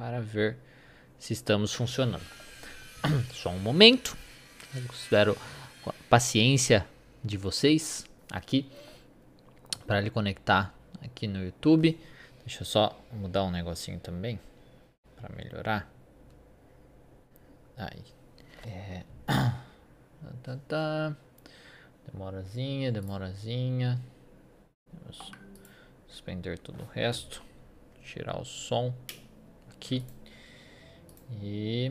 para ver se estamos funcionando. Só um momento. Eu espero a paciência de vocês aqui para ele conectar aqui no YouTube. Deixa eu só mudar um negocinho também para melhorar. Aí. É. Tá, tá, tá. Demorazinha, demorazinha. Vamos suspender todo o resto. Tirar o som aqui. E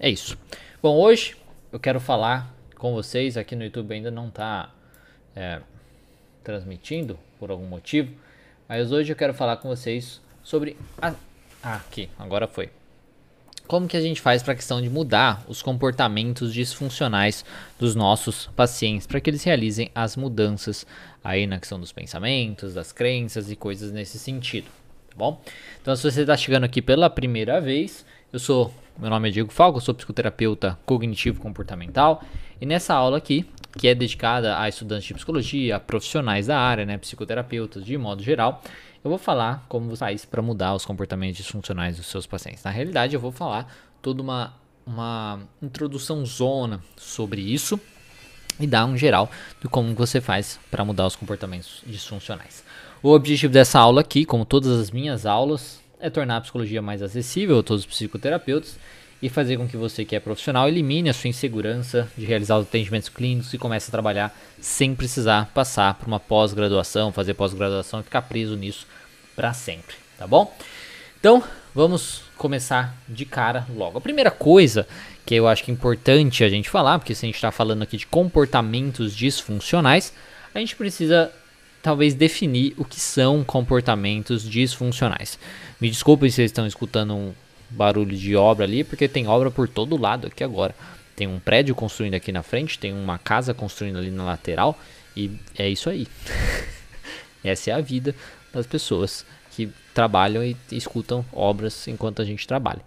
é isso. Bom, hoje eu quero falar com vocês. Aqui no YouTube ainda não está é, transmitindo por algum motivo. Mas hoje eu quero falar com vocês sobre. A... Ah, aqui, agora foi como que a gente faz para a questão de mudar os comportamentos disfuncionais dos nossos pacientes para que eles realizem as mudanças aí na questão dos pensamentos, das crenças e coisas nesse sentido, bom? Então, se você está chegando aqui pela primeira vez, eu sou, meu nome é Diego Falco, sou psicoterapeuta cognitivo comportamental e nessa aula aqui, que é dedicada a estudantes de psicologia, a profissionais da área, né, psicoterapeutas de modo geral, eu vou falar como você faz para mudar os comportamentos disfuncionais dos seus pacientes. Na realidade, eu vou falar toda uma, uma introdução zona sobre isso e dar um geral de como você faz para mudar os comportamentos disfuncionais. O objetivo dessa aula aqui, como todas as minhas aulas, é tornar a psicologia mais acessível a todos os psicoterapeutas e fazer com que você que é profissional elimine a sua insegurança de realizar os atendimentos clínicos e comece a trabalhar sem precisar passar por uma pós-graduação, fazer pós-graduação e ficar preso nisso para sempre, tá bom? Então, vamos começar de cara logo. A primeira coisa que eu acho que é importante a gente falar, porque se a gente está falando aqui de comportamentos disfuncionais, a gente precisa talvez definir o que são comportamentos disfuncionais. Me desculpem se vocês estão escutando um barulho de obra ali, porque tem obra por todo lado aqui agora. Tem um prédio construindo aqui na frente, tem uma casa construindo ali na lateral, e é isso aí. Essa é a vida das pessoas que trabalham e escutam obras enquanto a gente trabalha.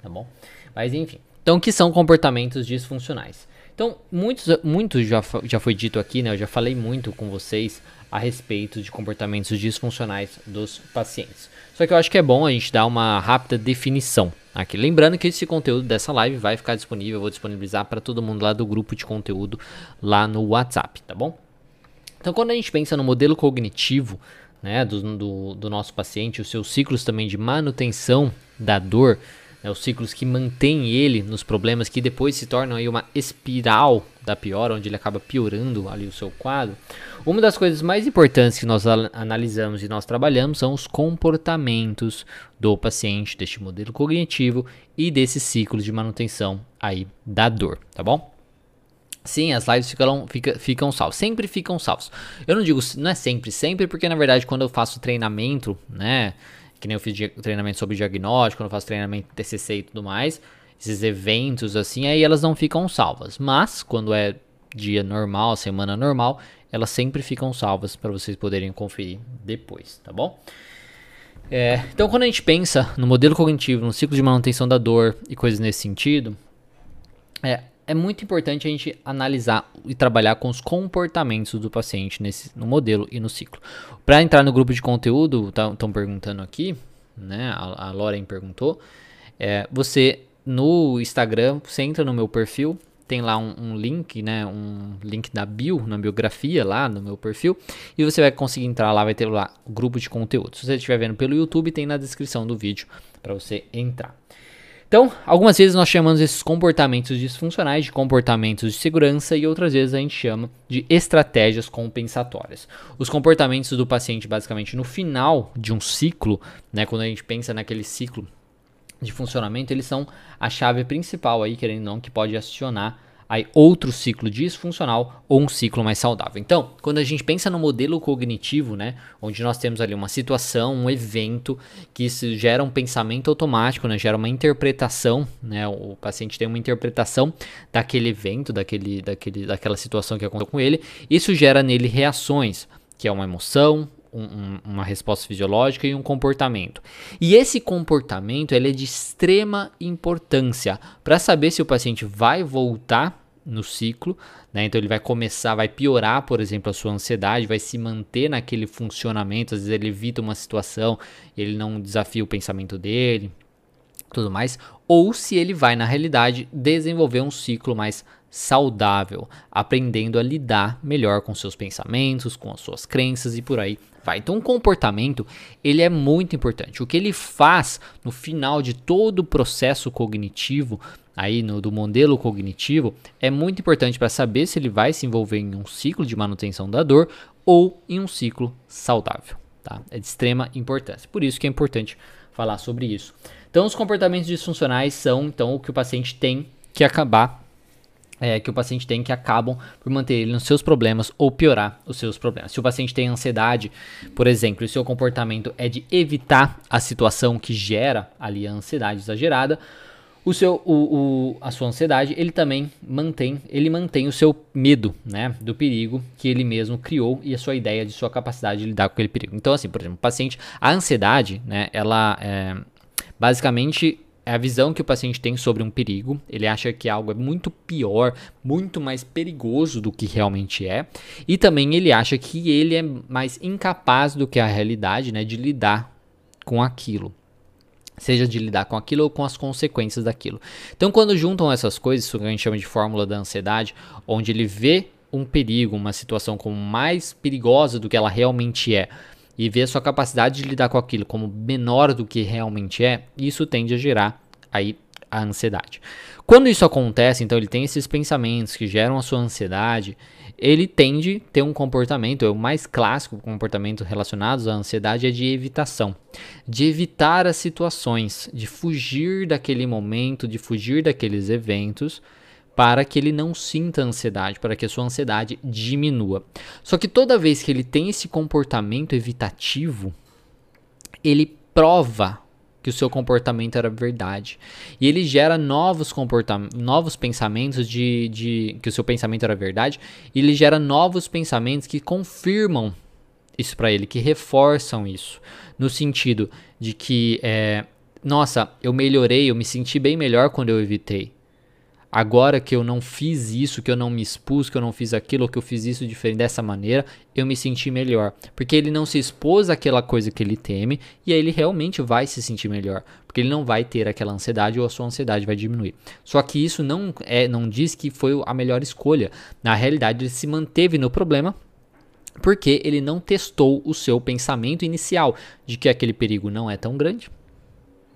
Tá bom? Mas enfim. Então, que são comportamentos disfuncionais? Então, muitos, muitos já, já foi dito aqui, né? Eu já falei muito com vocês a respeito de comportamentos disfuncionais dos pacientes. Só que eu acho que é bom a gente dar uma rápida definição aqui. Lembrando que esse conteúdo dessa live vai ficar disponível, eu vou disponibilizar para todo mundo lá do grupo de conteúdo lá no WhatsApp, tá bom? Então, quando a gente pensa no modelo cognitivo né, do, do, do nosso paciente, os seus ciclos também de manutenção da dor, né, os ciclos que mantêm ele nos problemas que depois se tornam aí uma espiral da pior, onde ele acaba piorando ali o seu quadro. Uma das coisas mais importantes que nós analisamos e nós trabalhamos são os comportamentos do paciente, deste modelo cognitivo e desse ciclo de manutenção aí da dor, tá bom? Sim, as lives ficam, fica, ficam salvas. Sempre ficam salvos. Eu não digo, não é sempre, sempre, porque na verdade quando eu faço treinamento, né? Que nem eu fiz treinamento sobre diagnóstico, eu faço treinamento TCC e tudo mais, esses eventos assim, aí elas não ficam salvas. Mas quando é dia normal, semana normal, elas sempre ficam salvas para vocês poderem conferir depois, tá bom? É, então, quando a gente pensa no modelo cognitivo, no ciclo de manutenção da dor e coisas nesse sentido, é, é muito importante a gente analisar e trabalhar com os comportamentos do paciente nesse, no modelo e no ciclo. Para entrar no grupo de conteúdo, estão tá, perguntando aqui, né? A, a Loren perguntou. É, você no Instagram, você entra no meu perfil, tem lá um, um, link, né? Um link da bio, na biografia lá no meu perfil. E você vai conseguir entrar lá, vai ter lá o grupo de conteúdo. Se você estiver vendo pelo YouTube, tem na descrição do vídeo para você entrar. Então, algumas vezes nós chamamos esses comportamentos disfuncionais de comportamentos de segurança e outras vezes a gente chama de estratégias compensatórias. Os comportamentos do paciente, basicamente, no final de um ciclo, né, quando a gente pensa naquele ciclo de funcionamento, eles são a chave principal aí, querendo ou não, que pode acionar aí outro ciclo disfuncional ou um ciclo mais saudável. Então, quando a gente pensa no modelo cognitivo, né, onde nós temos ali uma situação, um evento que gera um pensamento automático, né, gera uma interpretação, né, o paciente tem uma interpretação daquele evento, daquele, daquele, daquela situação que aconteceu com ele, isso gera nele reações, que é uma emoção, um, uma resposta fisiológica e um comportamento. E esse comportamento ele é de extrema importância para saber se o paciente vai voltar no ciclo, né? Então ele vai começar, vai piorar, por exemplo, a sua ansiedade, vai se manter naquele funcionamento, às vezes ele evita uma situação, ele não desafia o pensamento dele, tudo mais, ou se ele vai na realidade desenvolver um ciclo mais saudável, aprendendo a lidar melhor com seus pensamentos, com as suas crenças e por aí vai. Então, o comportamento ele é muito importante. O que ele faz no final de todo o processo cognitivo aí no, do modelo cognitivo é muito importante para saber se ele vai se envolver em um ciclo de manutenção da dor ou em um ciclo saudável. Tá? É de extrema importância. Por isso que é importante falar sobre isso. Então, os comportamentos disfuncionais são então o que o paciente tem que acabar é, que o paciente tem que acabam por manter ele nos seus problemas ou piorar os seus problemas. Se o paciente tem ansiedade, por exemplo, e seu comportamento é de evitar a situação que gera ali a ansiedade exagerada, o seu, o, o, a sua ansiedade, ele também mantém, ele mantém o seu medo, né, do perigo que ele mesmo criou e a sua ideia de sua capacidade de lidar com aquele perigo. Então, assim, por exemplo, o paciente, a ansiedade, né, ela é, basicamente é a visão que o paciente tem sobre um perigo. Ele acha que algo é muito pior, muito mais perigoso do que realmente é. E também ele acha que ele é mais incapaz do que a realidade, né, de lidar com aquilo. Seja de lidar com aquilo ou com as consequências daquilo. Então, quando juntam essas coisas, isso que a gente chama de fórmula da ansiedade, onde ele vê um perigo, uma situação como mais perigosa do que ela realmente é, e vê a sua capacidade de lidar com aquilo como menor do que realmente é, isso tende a gerar aí a ansiedade. Quando isso acontece, então ele tem esses pensamentos que geram a sua ansiedade, ele tende a ter um comportamento, é o mais clássico comportamento relacionado à ansiedade é de evitação, de evitar as situações, de fugir daquele momento, de fugir daqueles eventos, para que ele não sinta ansiedade, para que a sua ansiedade diminua. Só que toda vez que ele tem esse comportamento evitativo, ele prova que o seu comportamento era verdade. E ele gera novos novos pensamentos de, de que o seu pensamento era verdade, e ele gera novos pensamentos que confirmam isso para ele, que reforçam isso, no sentido de que é, nossa, eu melhorei, eu me senti bem melhor quando eu evitei. Agora que eu não fiz isso, que eu não me expus, que eu não fiz aquilo, ou que eu fiz isso diferente dessa maneira, eu me senti melhor. Porque ele não se expôs àquela coisa que ele teme e aí ele realmente vai se sentir melhor. Porque ele não vai ter aquela ansiedade ou a sua ansiedade vai diminuir. Só que isso não, é, não diz que foi a melhor escolha. Na realidade, ele se manteve no problema porque ele não testou o seu pensamento inicial de que aquele perigo não é tão grande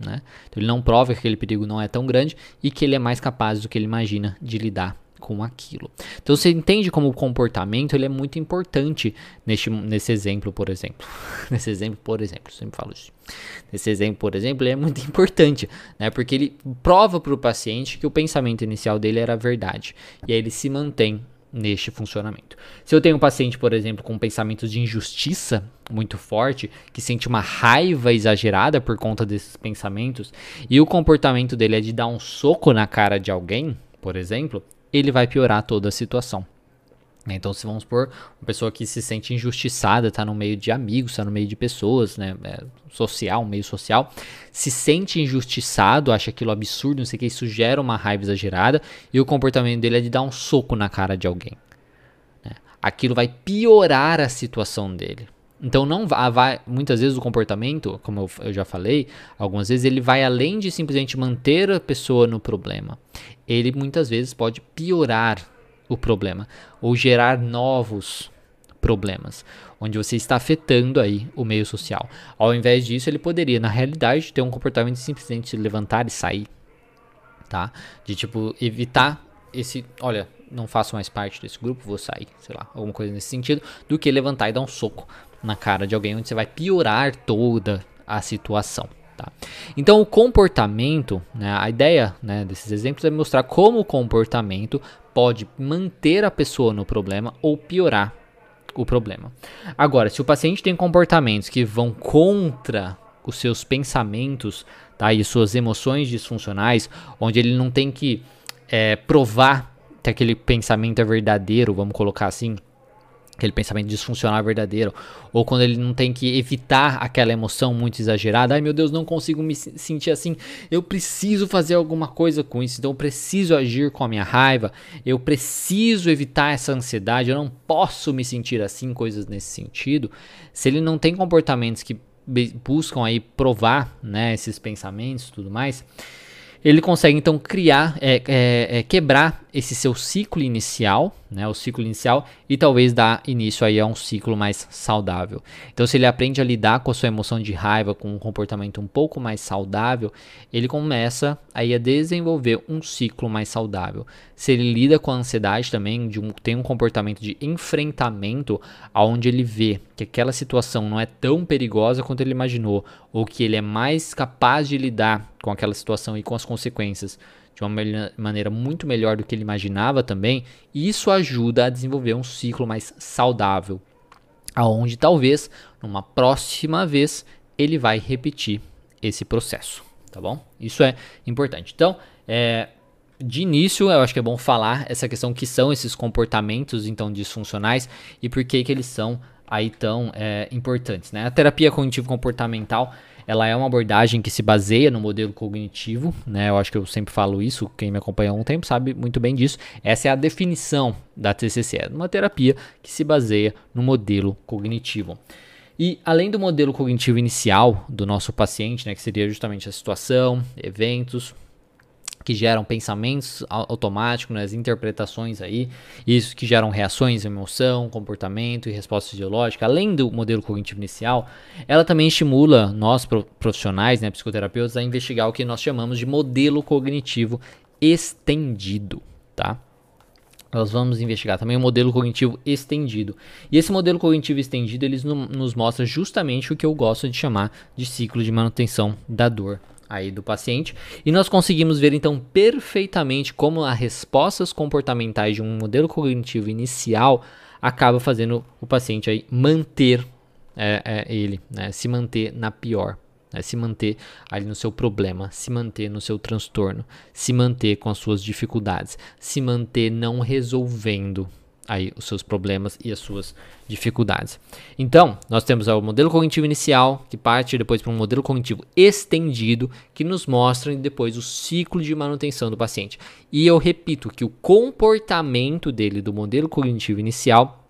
né? Então ele não prova que aquele perigo não é tão grande e que ele é mais capaz do que ele imagina de lidar com aquilo. Então você entende como o comportamento ele é muito importante neste, nesse exemplo, por exemplo. nesse exemplo, por exemplo, sempre falo isso. Nesse exemplo, por exemplo, ele é muito importante, né? Porque ele prova para o paciente que o pensamento inicial dele era verdade. E aí ele se mantém neste funcionamento. Se eu tenho um paciente, por exemplo, com pensamentos de injustiça muito forte, que sente uma raiva exagerada por conta desses pensamentos, e o comportamento dele é de dar um soco na cara de alguém, por exemplo, ele vai piorar toda a situação. Né? Então, se vamos por uma pessoa que se sente injustiçada, está no meio de amigos, está no meio de pessoas, né, é social, meio social, se sente injustiçado, acha aquilo absurdo, não sei o que, isso gera uma raiva exagerada e o comportamento dele é de dar um soco na cara de alguém. Né? Aquilo vai piorar a situação dele. Então, não vai, muitas vezes o comportamento, como eu já falei, algumas vezes ele vai além de simplesmente manter a pessoa no problema. Ele muitas vezes pode piorar o problema ou gerar novos problemas, onde você está afetando aí o meio social. Ao invés disso, ele poderia, na realidade, ter um comportamento de simplesmente levantar e sair, tá? De tipo evitar esse, olha, não faço mais parte desse grupo, vou sair, sei lá, alguma coisa nesse sentido, do que levantar e dar um soco na cara de alguém onde você vai piorar toda a situação. Tá? Então, o comportamento, né, a ideia né, desses exemplos é mostrar como o comportamento pode manter a pessoa no problema ou piorar o problema. Agora, se o paciente tem comportamentos que vão contra os seus pensamentos tá, e suas emoções disfuncionais, onde ele não tem que é, provar que aquele pensamento é verdadeiro, vamos colocar assim, aquele pensamento disfuncional verdadeiro, ou quando ele não tem que evitar aquela emoção muito exagerada, ai meu Deus, não consigo me sentir assim, eu preciso fazer alguma coisa com isso, então eu preciso agir com a minha raiva, eu preciso evitar essa ansiedade, eu não posso me sentir assim, coisas nesse sentido. Se ele não tem comportamentos que buscam aí provar né, esses pensamentos e tudo mais, ele consegue então criar, é, é, é, quebrar esse seu ciclo inicial, né, o ciclo inicial, e talvez dar início aí a um ciclo mais saudável. Então, se ele aprende a lidar com a sua emoção de raiva, com um comportamento um pouco mais saudável, ele começa aí a desenvolver um ciclo mais saudável. Se ele lida com a ansiedade também, um, tem um comportamento de enfrentamento, aonde ele vê que aquela situação não é tão perigosa quanto ele imaginou, ou que ele é mais capaz de lidar com aquela situação e com as consequências de uma maneira muito melhor do que ele imaginava também, e isso ajuda a desenvolver um ciclo mais saudável, aonde talvez numa próxima vez ele vai repetir esse processo, tá bom? Isso é importante. Então, é, de início, eu acho que é bom falar essa questão que são esses comportamentos então disfuncionais e por que que eles são aí tão é, importantes, né? A terapia cognitivo comportamental ela é uma abordagem que se baseia no modelo cognitivo, né? Eu acho que eu sempre falo isso, quem me acompanha há um tempo sabe muito bem disso. Essa é a definição da TCC, é uma terapia que se baseia no modelo cognitivo. E além do modelo cognitivo inicial do nosso paciente, né, que seria justamente a situação, eventos, que geram pensamentos automáticos, né, as interpretações aí, isso que geram reações, emoção, comportamento e resposta fisiológica, além do modelo cognitivo inicial, ela também estimula nós profissionais, né, psicoterapeutas, a investigar o que nós chamamos de modelo cognitivo estendido, tá? Nós vamos investigar também o modelo cognitivo estendido. E esse modelo cognitivo estendido, eles nos mostra justamente o que eu gosto de chamar de ciclo de manutenção da dor aí do paciente. E nós conseguimos ver então perfeitamente como as respostas comportamentais de um modelo cognitivo inicial acaba fazendo o paciente aí manter é, é, ele, né, se manter na pior, né, se manter ali no seu problema, se manter no seu transtorno, se manter com as suas dificuldades, se manter não resolvendo aí os seus problemas e as suas dificuldades. Então, nós temos o modelo cognitivo inicial, que parte depois para um modelo cognitivo estendido, que nos mostra depois o ciclo de manutenção do paciente. E eu repito que o comportamento dele do modelo cognitivo inicial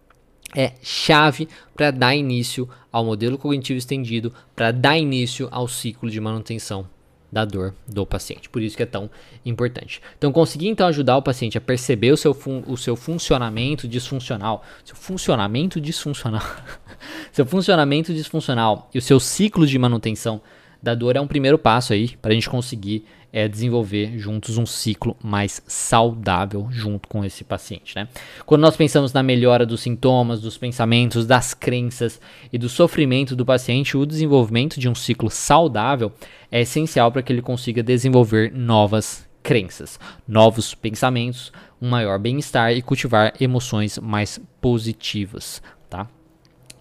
é chave para dar início ao modelo cognitivo estendido, para dar início ao ciclo de manutenção da dor do paciente. Por isso que é tão importante. Então, conseguir então ajudar o paciente a perceber o seu, o seu funcionamento disfuncional, seu funcionamento disfuncional, seu funcionamento disfuncional e o seu ciclo de manutenção da dor é um primeiro passo aí para a gente conseguir é, desenvolver juntos um ciclo mais saudável junto com esse paciente. Né? Quando nós pensamos na melhora dos sintomas, dos pensamentos, das crenças e do sofrimento do paciente, o desenvolvimento de um ciclo saudável é essencial para que ele consiga desenvolver novas crenças, novos pensamentos, um maior bem-estar e cultivar emoções mais positivas. Tá?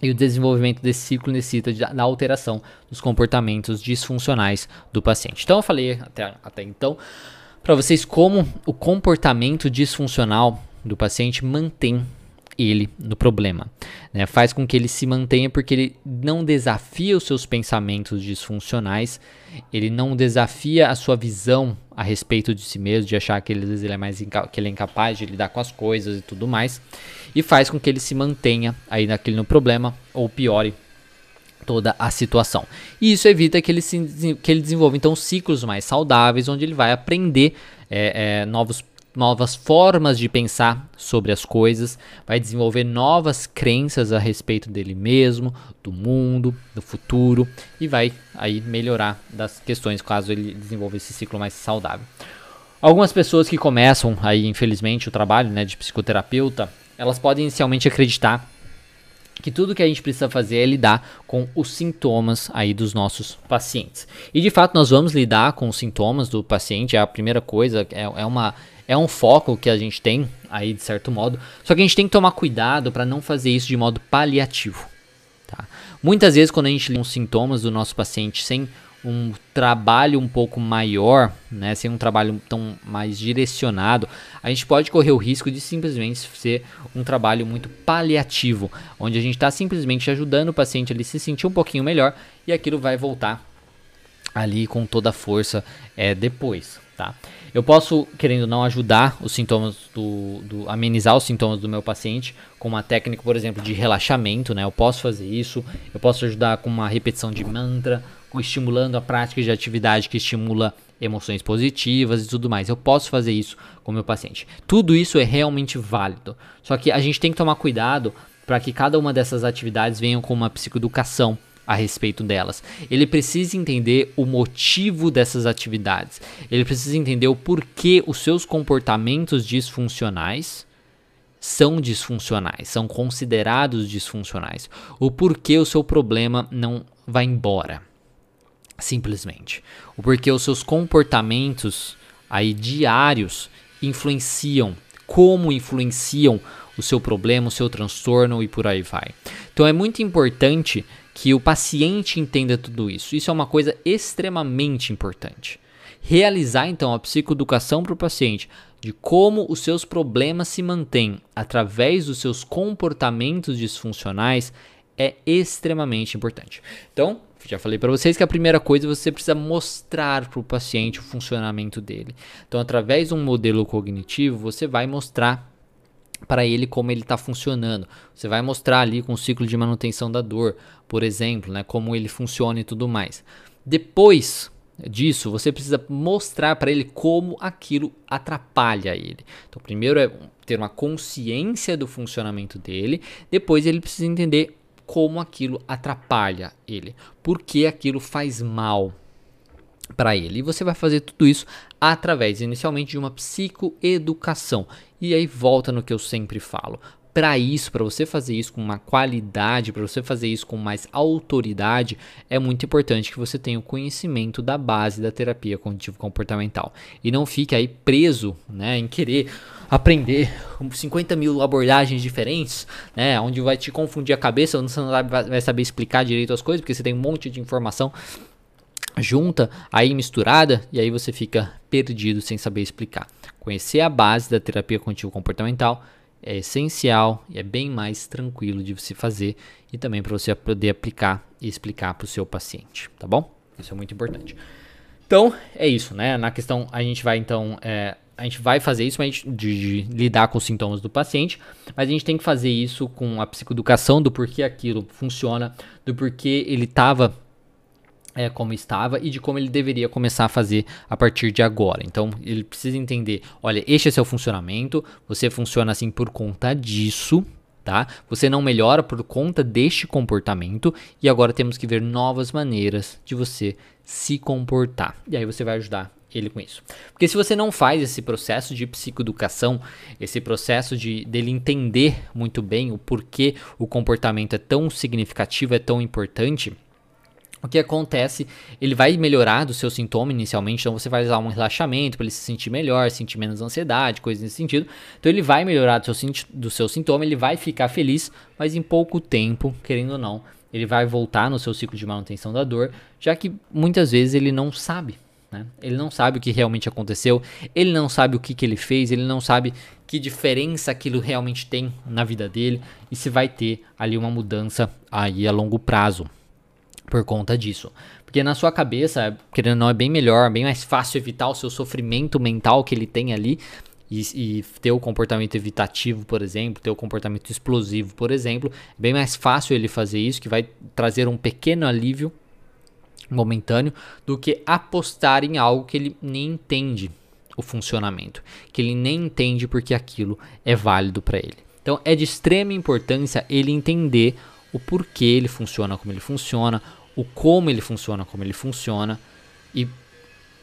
E o desenvolvimento desse ciclo necessita da alteração dos comportamentos disfuncionais do paciente. Então, eu falei até, até então para vocês como o comportamento disfuncional do paciente mantém ele no problema. Né? Faz com que ele se mantenha porque ele não desafia os seus pensamentos disfuncionais, ele não desafia a sua visão a respeito de si mesmo, de achar que ele, ele é mais que ele é incapaz de lidar com as coisas e tudo mais e faz com que ele se mantenha aí naquele no problema ou piore toda a situação. E isso evita que ele, se, que ele desenvolva então ciclos mais saudáveis, onde ele vai aprender é, é, novos, novas formas de pensar sobre as coisas, vai desenvolver novas crenças a respeito dele mesmo, do mundo, do futuro e vai aí melhorar das questões caso ele desenvolva esse ciclo mais saudável. Algumas pessoas que começam aí, infelizmente, o trabalho né, de psicoterapeuta elas podem inicialmente acreditar que tudo que a gente precisa fazer é lidar com os sintomas aí dos nossos pacientes. E de fato nós vamos lidar com os sintomas do paciente, é a primeira coisa, é, é, uma, é um foco que a gente tem aí de certo modo. Só que a gente tem que tomar cuidado para não fazer isso de modo paliativo. Tá? Muitas vezes quando a gente lê os sintomas do nosso paciente sem um trabalho um pouco maior, né, sem um trabalho tão mais direcionado, a gente pode correr o risco de simplesmente ser um trabalho muito paliativo, onde a gente está simplesmente ajudando o paciente a se sentir um pouquinho melhor e aquilo vai voltar ali com toda a força é, depois. Tá? Eu posso, querendo não, ajudar os sintomas do, do, amenizar os sintomas do meu paciente com uma técnica, por exemplo, de relaxamento, né? Eu posso fazer isso. Eu posso ajudar com uma repetição de mantra, estimulando a prática de atividade que estimula emoções positivas e tudo mais. Eu posso fazer isso com o meu paciente. Tudo isso é realmente válido. Só que a gente tem que tomar cuidado para que cada uma dessas atividades venham com uma psicoeducação a respeito delas. Ele precisa entender o motivo dessas atividades. Ele precisa entender o porquê os seus comportamentos disfuncionais são disfuncionais, são considerados disfuncionais. O porquê o seu problema não vai embora. Simplesmente. O porquê os seus comportamentos aí diários influenciam, como influenciam o seu problema, o seu transtorno e por aí vai. Então é muito importante que o paciente entenda tudo isso. Isso é uma coisa extremamente importante. Realizar então a psicoeducação para o paciente de como os seus problemas se mantêm através dos seus comportamentos disfuncionais é extremamente importante. Então, já falei para vocês que a primeira coisa você precisa mostrar para o paciente o funcionamento dele. Então, através de um modelo cognitivo, você vai mostrar para ele como ele está funcionando. Você vai mostrar ali com o ciclo de manutenção da dor, por exemplo, né, como ele funciona e tudo mais. Depois disso, você precisa mostrar para ele como aquilo atrapalha ele. Então, primeiro é ter uma consciência do funcionamento dele, depois ele precisa entender como aquilo atrapalha ele, por que aquilo faz mal para ele. E você vai fazer tudo isso através inicialmente de uma psicoeducação. E aí volta no que eu sempre falo. Para isso, para você fazer isso com uma qualidade, para você fazer isso com mais autoridade, é muito importante que você tenha o conhecimento da base da terapia cognitivo comportamental e não fique aí preso, né, em querer aprender 50 mil abordagens diferentes, né, onde vai te confundir a cabeça, você não vai saber explicar direito as coisas porque você tem um monte de informação junta, aí misturada, e aí você fica perdido sem saber explicar. Conhecer a base da terapia cognitivo comportamental é essencial e é bem mais tranquilo de se fazer e também para você poder aplicar e explicar para o seu paciente, tá bom? Isso é muito importante. Então é isso, né? Na questão a gente vai então é, a gente vai fazer isso de, de, lidar com os sintomas do paciente, mas a gente tem que fazer isso com a psicoeducação do porquê aquilo funciona, do porquê ele estava é, como estava e de como ele deveria começar a fazer a partir de agora. Então ele precisa entender: olha, este é seu funcionamento, você funciona assim por conta disso, tá? Você não melhora por conta deste comportamento e agora temos que ver novas maneiras de você se comportar. E aí você vai ajudar ele com isso. Porque se você não faz esse processo de psicoeducação, esse processo de dele entender muito bem o porquê o comportamento é tão significativo, é tão importante, o que acontece? Ele vai melhorar do seu sintoma inicialmente, então você vai usar um relaxamento para ele se sentir melhor, sentir menos ansiedade, coisas nesse sentido. Então ele vai melhorar do seu, do seu sintoma, ele vai ficar feliz, mas em pouco tempo, querendo ou não, ele vai voltar no seu ciclo de manutenção da dor, já que muitas vezes ele não sabe. Né? Ele não sabe o que realmente aconteceu, ele não sabe o que, que ele fez, ele não sabe que diferença aquilo realmente tem na vida dele e se vai ter ali uma mudança aí a longo prazo por conta disso. Porque na sua cabeça, querendo ou não, é bem melhor, bem mais fácil evitar o seu sofrimento mental que ele tem ali e, e, ter o comportamento evitativo, por exemplo, ter o comportamento explosivo, por exemplo. É bem mais fácil ele fazer isso, que vai trazer um pequeno alívio momentâneo, do que apostar em algo que ele nem entende o funcionamento, que ele nem entende porque aquilo é válido para ele. Então é de extrema importância ele entender o porquê ele funciona como ele funciona, o como ele funciona, como ele funciona e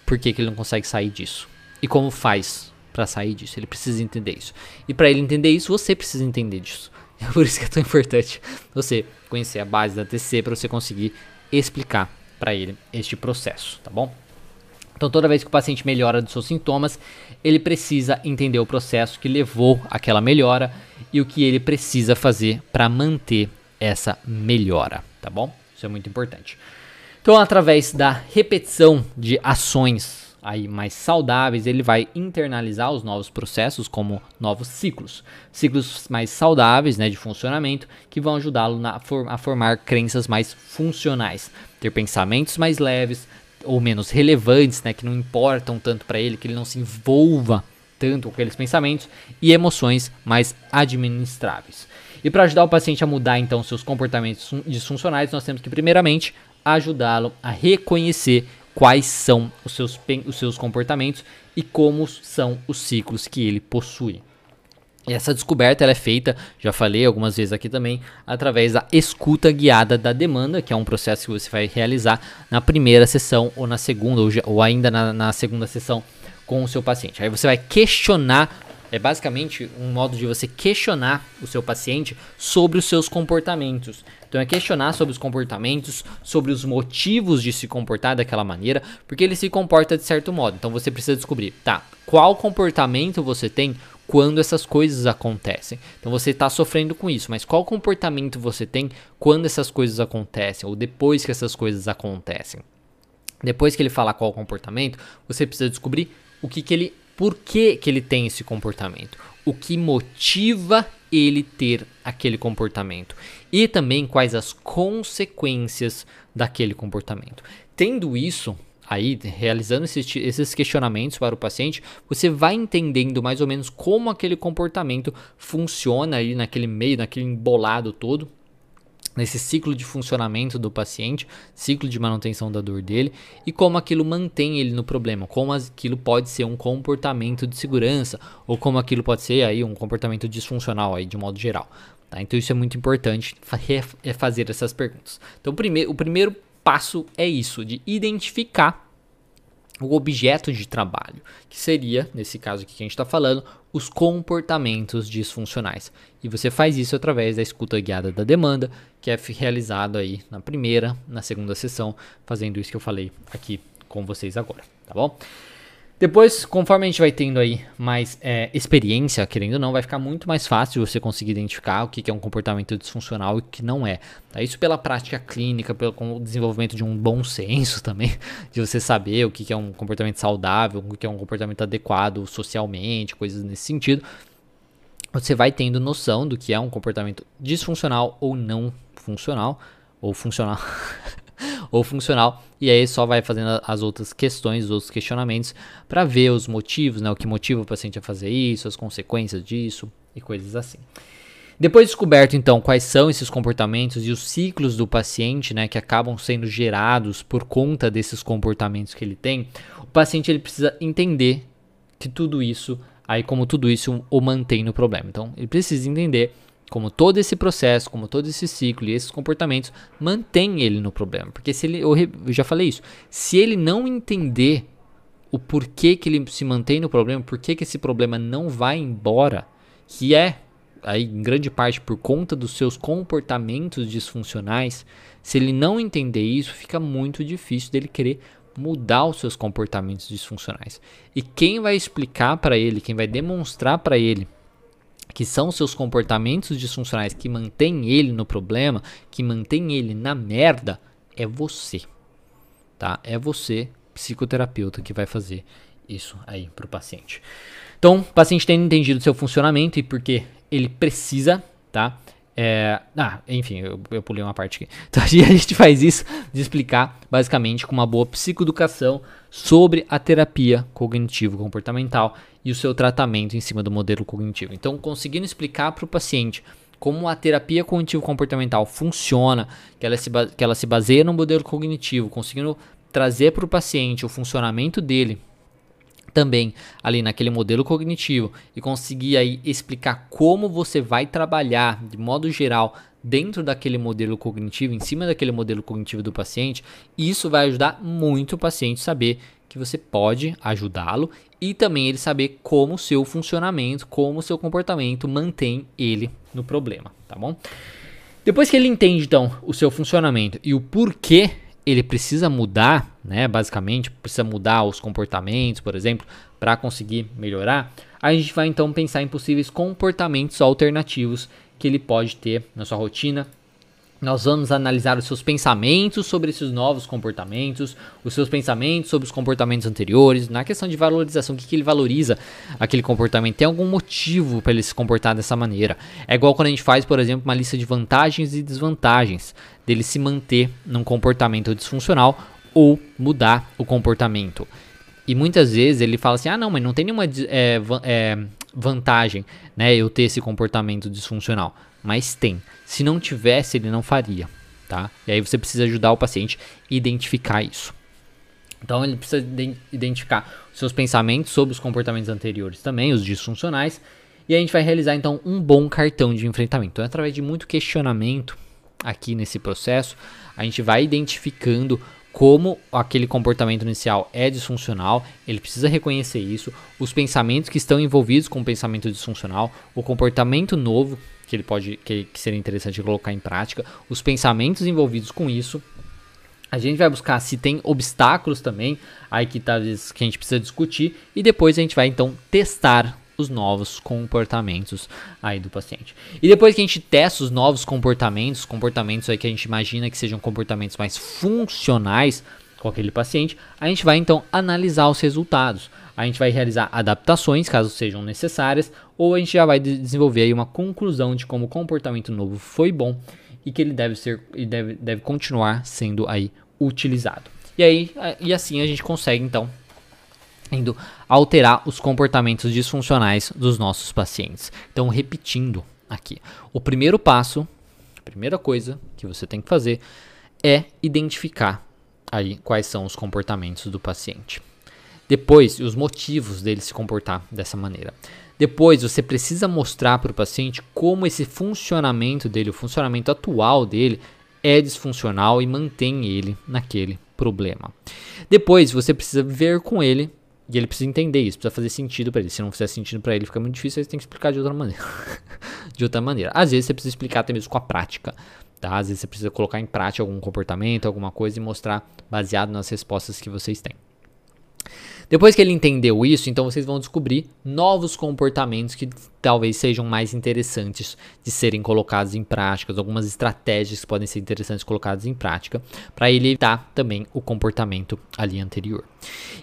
por que, que ele não consegue sair disso. E como faz para sair disso. Ele precisa entender isso. E para ele entender isso, você precisa entender disso. É por isso que é tão importante você conhecer a base da TC para você conseguir explicar para ele este processo, tá bom? Então, toda vez que o paciente melhora dos seus sintomas, ele precisa entender o processo que levou àquela melhora e o que ele precisa fazer para manter essa melhora, tá bom? Isso é muito importante. Então, através da repetição de ações aí mais saudáveis, ele vai internalizar os novos processos como novos ciclos, ciclos mais saudáveis, né, de funcionamento, que vão ajudá-lo a formar crenças mais funcionais, ter pensamentos mais leves, ou menos relevantes, né, que não importam tanto para ele, que ele não se envolva tanto com aqueles pensamentos, e emoções mais administráveis. E para ajudar o paciente a mudar então seus comportamentos disfuncionais, nós temos que primeiramente ajudá-lo a reconhecer quais são os seus, os seus comportamentos e como são os ciclos que ele possui. E essa descoberta ela é feita, já falei algumas vezes aqui também, através da escuta guiada da demanda, que é um processo que você vai realizar na primeira sessão ou na segunda, ou, ou ainda na, na segunda sessão com o seu paciente. Aí você vai questionar é basicamente um modo de você questionar o seu paciente sobre os seus comportamentos. Então é questionar sobre os comportamentos, sobre os motivos de se comportar daquela maneira, porque ele se comporta de certo modo. Então você precisa descobrir, tá, qual comportamento você tem quando essas coisas acontecem. Então você está sofrendo com isso, mas qual comportamento você tem quando essas coisas acontecem ou depois que essas coisas acontecem? Depois que ele falar qual comportamento, você precisa descobrir o que, que ele, por que, que ele tem esse comportamento, o que motiva ele ter aquele comportamento? E também quais as consequências daquele comportamento. Tendo isso, aí realizando esses, esses, questionamentos para o paciente, você vai entendendo mais ou menos como aquele comportamento funciona aí naquele meio, naquele embolado todo, nesse ciclo de funcionamento do paciente, ciclo de manutenção da dor dele e como aquilo mantém ele no problema, como aquilo pode ser um comportamento de segurança ou como aquilo pode ser aí um comportamento disfuncional aí de modo geral. Tá? Então isso é muito importante é fazer essas perguntas. Então o primeiro passo é isso, de identificar o objeto de trabalho, que seria, nesse caso aqui que a gente está falando, os comportamentos disfuncionais. E você faz isso através da escuta guiada da demanda, que é realizado aí na primeira, na segunda sessão, fazendo isso que eu falei aqui com vocês agora, tá bom? Depois, conforme a gente vai tendo aí mais é, experiência, querendo ou não, vai ficar muito mais fácil você conseguir identificar o que é um comportamento disfuncional e o que não é. Tá? Isso pela prática clínica, pelo desenvolvimento de um bom senso também, de você saber o que é um comportamento saudável, o que é um comportamento adequado socialmente, coisas nesse sentido. Você vai tendo noção do que é um comportamento disfuncional ou não funcional, ou funcional. ou funcional, e aí só vai fazendo as outras questões, os outros questionamentos para ver os motivos, né, o que motiva o paciente a fazer isso, as consequências disso e coisas assim. Depois descoberto então quais são esses comportamentos e os ciclos do paciente, né, que acabam sendo gerados por conta desses comportamentos que ele tem, o paciente ele precisa entender que tudo isso, aí como tudo isso o mantém no problema. Então, ele precisa entender como todo esse processo, como todo esse ciclo e esses comportamentos mantém ele no problema. Porque se ele, eu já falei isso, se ele não entender o porquê que ele se mantém no problema, porquê que esse problema não vai embora, que é aí em grande parte por conta dos seus comportamentos disfuncionais, se ele não entender isso, fica muito difícil dele querer mudar os seus comportamentos disfuncionais. E quem vai explicar para ele, quem vai demonstrar para ele que são seus comportamentos disfuncionais que mantêm ele no problema, que mantêm ele na merda, é você. Tá? É você, psicoterapeuta, que vai fazer isso aí para o paciente. Então, o paciente tendo entendido seu funcionamento e porque ele precisa, tá? É, ah, enfim, eu, eu, pulei uma parte aqui. Então a gente faz isso de explicar basicamente com uma boa psicoeducação sobre a terapia cognitivo-comportamental e o seu tratamento em cima do modelo cognitivo. Então, conseguindo explicar para o paciente como a terapia cognitivo-comportamental funciona, que ela, se, que ela se baseia no modelo cognitivo, conseguindo trazer para o paciente o funcionamento dele também ali naquele modelo cognitivo e conseguir aí explicar como você vai trabalhar de modo geral dentro daquele modelo cognitivo, em cima daquele modelo cognitivo do paciente, isso vai ajudar muito o paciente saber que você pode ajudá-lo e também ele saber como o seu funcionamento, como o seu comportamento mantém ele no problema, tá bom? Depois que ele entende então o seu funcionamento e o porquê ele precisa mudar, né? Basicamente, precisa mudar os comportamentos, por exemplo, para conseguir melhorar. A gente vai então pensar em possíveis comportamentos alternativos que ele pode ter na sua rotina nós vamos analisar os seus pensamentos sobre esses novos comportamentos, os seus pensamentos sobre os comportamentos anteriores, na questão de valorização, o que, que ele valoriza aquele comportamento. Tem algum motivo para ele se comportar dessa maneira? É igual quando a gente faz, por exemplo, uma lista de vantagens e desvantagens dele se manter num comportamento disfuncional ou mudar o comportamento. E muitas vezes ele fala assim: ah, não, mas não tem nenhuma é, é, vantagem né, eu ter esse comportamento disfuncional. Mas tem. Se não tivesse, ele não faria. Tá? E aí você precisa ajudar o paciente a identificar isso. Então ele precisa identificar seus pensamentos sobre os comportamentos anteriores também, os disfuncionais, e a gente vai realizar então um bom cartão de enfrentamento. Então, através de muito questionamento aqui nesse processo, a gente vai identificando como aquele comportamento inicial é disfuncional, ele precisa reconhecer isso, os pensamentos que estão envolvidos com o pensamento disfuncional, o comportamento novo que ele pode que, que seria interessante colocar em prática, os pensamentos envolvidos com isso. A gente vai buscar se tem obstáculos também, aí que talvez que a gente precisa discutir e depois a gente vai então testar os novos comportamentos aí do paciente. E depois que a gente testa os novos comportamentos, comportamentos aí que a gente imagina que sejam comportamentos mais funcionais com aquele paciente, a gente vai então analisar os resultados. A gente vai realizar adaptações caso sejam necessárias, ou a gente já vai desenvolver uma conclusão de como o comportamento novo foi bom e que ele deve ser e deve, deve continuar sendo aí utilizado. E aí e assim a gente consegue então indo alterar os comportamentos disfuncionais dos nossos pacientes. Então, repetindo aqui, o primeiro passo, a primeira coisa que você tem que fazer é identificar aí quais são os comportamentos do paciente. Depois, os motivos dele se comportar dessa maneira. Depois, você precisa mostrar para o paciente como esse funcionamento dele, o funcionamento atual dele, é disfuncional e mantém ele naquele problema. Depois, você precisa ver com ele e ele precisa entender isso, precisa fazer sentido para ele. Se não fizer sentido para ele, fica muito difícil, aí você tem que explicar de outra maneira. de outra maneira. Às vezes você precisa explicar até mesmo com a prática. Tá? Às vezes você precisa colocar em prática algum comportamento, alguma coisa e mostrar baseado nas respostas que vocês têm. Depois que ele entendeu isso, então vocês vão descobrir novos comportamentos que talvez sejam mais interessantes de serem colocados em prática, algumas estratégias que podem ser interessantes colocadas em prática, para ele evitar também o comportamento ali anterior.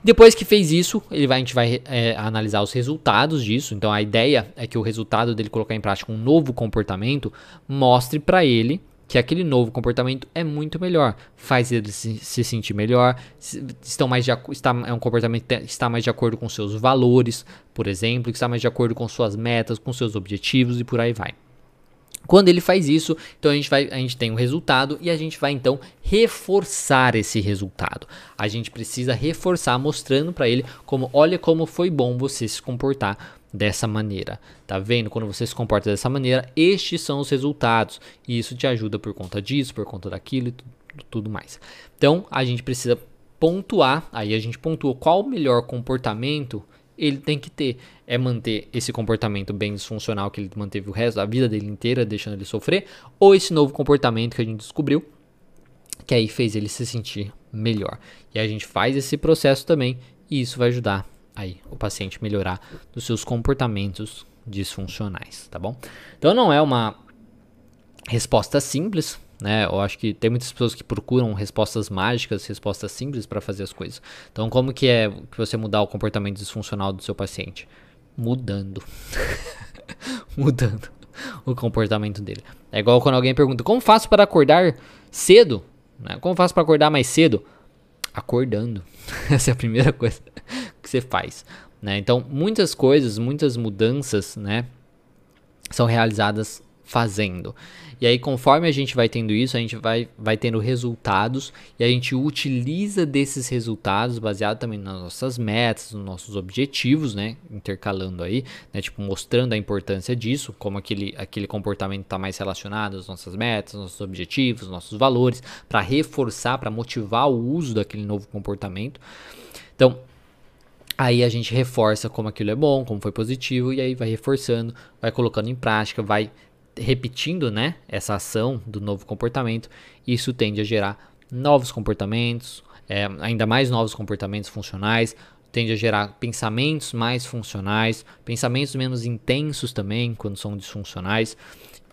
Depois que fez isso, ele vai, a gente vai é, analisar os resultados disso. Então a ideia é que o resultado dele colocar em prática um novo comportamento mostre para ele que aquele novo comportamento é muito melhor, faz ele se, se sentir melhor, se, estão mais de, está, é um comportamento que está mais de acordo com seus valores, por exemplo, que está mais de acordo com suas metas, com seus objetivos e por aí vai. Quando ele faz isso, então a gente, vai, a gente tem um resultado e a gente vai então reforçar esse resultado. A gente precisa reforçar mostrando para ele como olha como foi bom você se comportar dessa maneira. Tá vendo? Quando você se comporta dessa maneira, estes são os resultados. E isso te ajuda por conta disso, por conta daquilo e tudo mais. Então, a gente precisa pontuar, aí a gente pontua qual o melhor comportamento ele tem que ter. É manter esse comportamento bem disfuncional que ele manteve o resto da vida dele inteira, deixando ele sofrer, ou esse novo comportamento que a gente descobriu, que aí fez ele se sentir melhor. E a gente faz esse processo também, e isso vai ajudar aí o paciente melhorar dos seus comportamentos disfuncionais, tá bom? Então não é uma resposta simples, né? Eu acho que tem muitas pessoas que procuram respostas mágicas, respostas simples para fazer as coisas. Então como que é que você mudar o comportamento disfuncional do seu paciente? Mudando. Mudando o comportamento dele. É igual quando alguém pergunta: "Como faço para acordar cedo?" Né? Como faço para acordar mais cedo? Acordando. Essa é a primeira coisa que você faz. Né? Então, muitas coisas, muitas mudanças, né, são realizadas fazendo. E aí, conforme a gente vai tendo isso, a gente vai, vai tendo resultados e a gente utiliza desses resultados baseado também nas nossas metas, nos nossos objetivos, né? Intercalando aí, né? Tipo, mostrando a importância disso, como aquele, aquele comportamento está mais relacionado às nossas metas, nossos objetivos, nossos valores, para reforçar, para motivar o uso daquele novo comportamento. Então, Aí a gente reforça como aquilo é bom, como foi positivo, e aí vai reforçando, vai colocando em prática, vai repetindo né, essa ação do novo comportamento. Isso tende a gerar novos comportamentos, é, ainda mais novos comportamentos funcionais, tende a gerar pensamentos mais funcionais, pensamentos menos intensos também, quando são disfuncionais,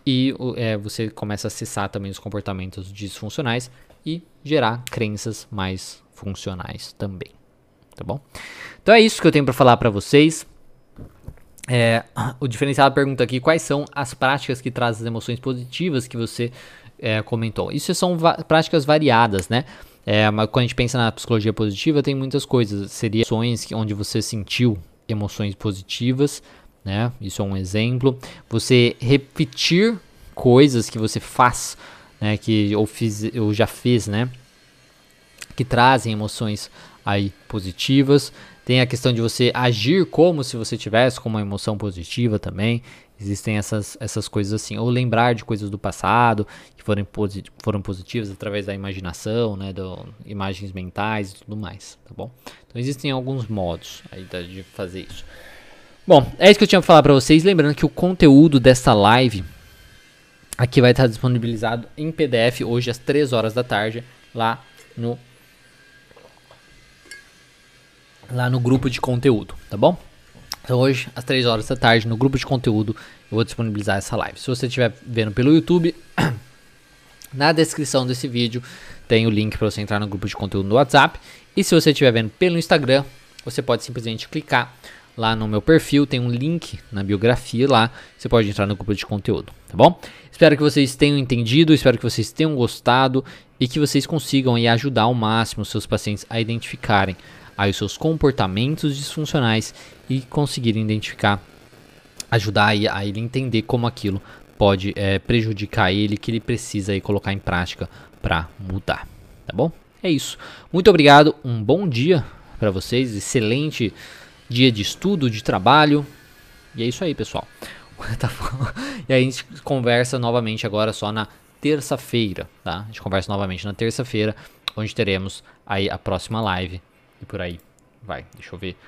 e é, você começa a acessar também os comportamentos disfuncionais e gerar crenças mais funcionais também tá bom? Então é isso que eu tenho para falar para vocês. É, o diferenciado pergunta aqui quais são as práticas que trazem as emoções positivas que você é, comentou. Isso são va práticas variadas, né? É, mas quando a gente pensa na psicologia positiva, tem muitas coisas. Seria ações onde você sentiu emoções positivas, né? Isso é um exemplo. Você repetir coisas que você faz, né? Que eu fiz, eu já fiz, né? Que trazem emoções aí positivas. Tem a questão de você agir como se você tivesse com uma emoção positiva também. Existem essas, essas coisas assim. Ou lembrar de coisas do passado que foram, posit foram positivas através da imaginação, né? Do, imagens mentais e tudo mais, tá bom? Então existem alguns modos aí de fazer isso. Bom, é isso que eu tinha pra falar pra vocês. Lembrando que o conteúdo desta live aqui vai estar disponibilizado em PDF hoje às 3 horas da tarde lá no lá no grupo de conteúdo, tá bom? Então hoje, às 3 horas da tarde, no grupo de conteúdo, eu vou disponibilizar essa live. Se você estiver vendo pelo YouTube, na descrição desse vídeo tem o link para você entrar no grupo de conteúdo no WhatsApp. E se você estiver vendo pelo Instagram, você pode simplesmente clicar lá no meu perfil, tem um link na biografia lá, você pode entrar no grupo de conteúdo, tá bom? Espero que vocês tenham entendido, espero que vocês tenham gostado e que vocês consigam aí ajudar ao máximo os seus pacientes a identificarem aí seus comportamentos disfuncionais e conseguir identificar, ajudar a ele entender como aquilo pode é, prejudicar ele, que ele precisa aí colocar em prática para mudar, tá bom? É isso. Muito obrigado, um bom dia para vocês, excelente dia de estudo, de trabalho. E é isso aí, pessoal. Tá e aí a gente conversa novamente agora só na terça-feira, tá? A gente conversa novamente na terça-feira, onde teremos aí a próxima live e por aí vai. Deixa eu ver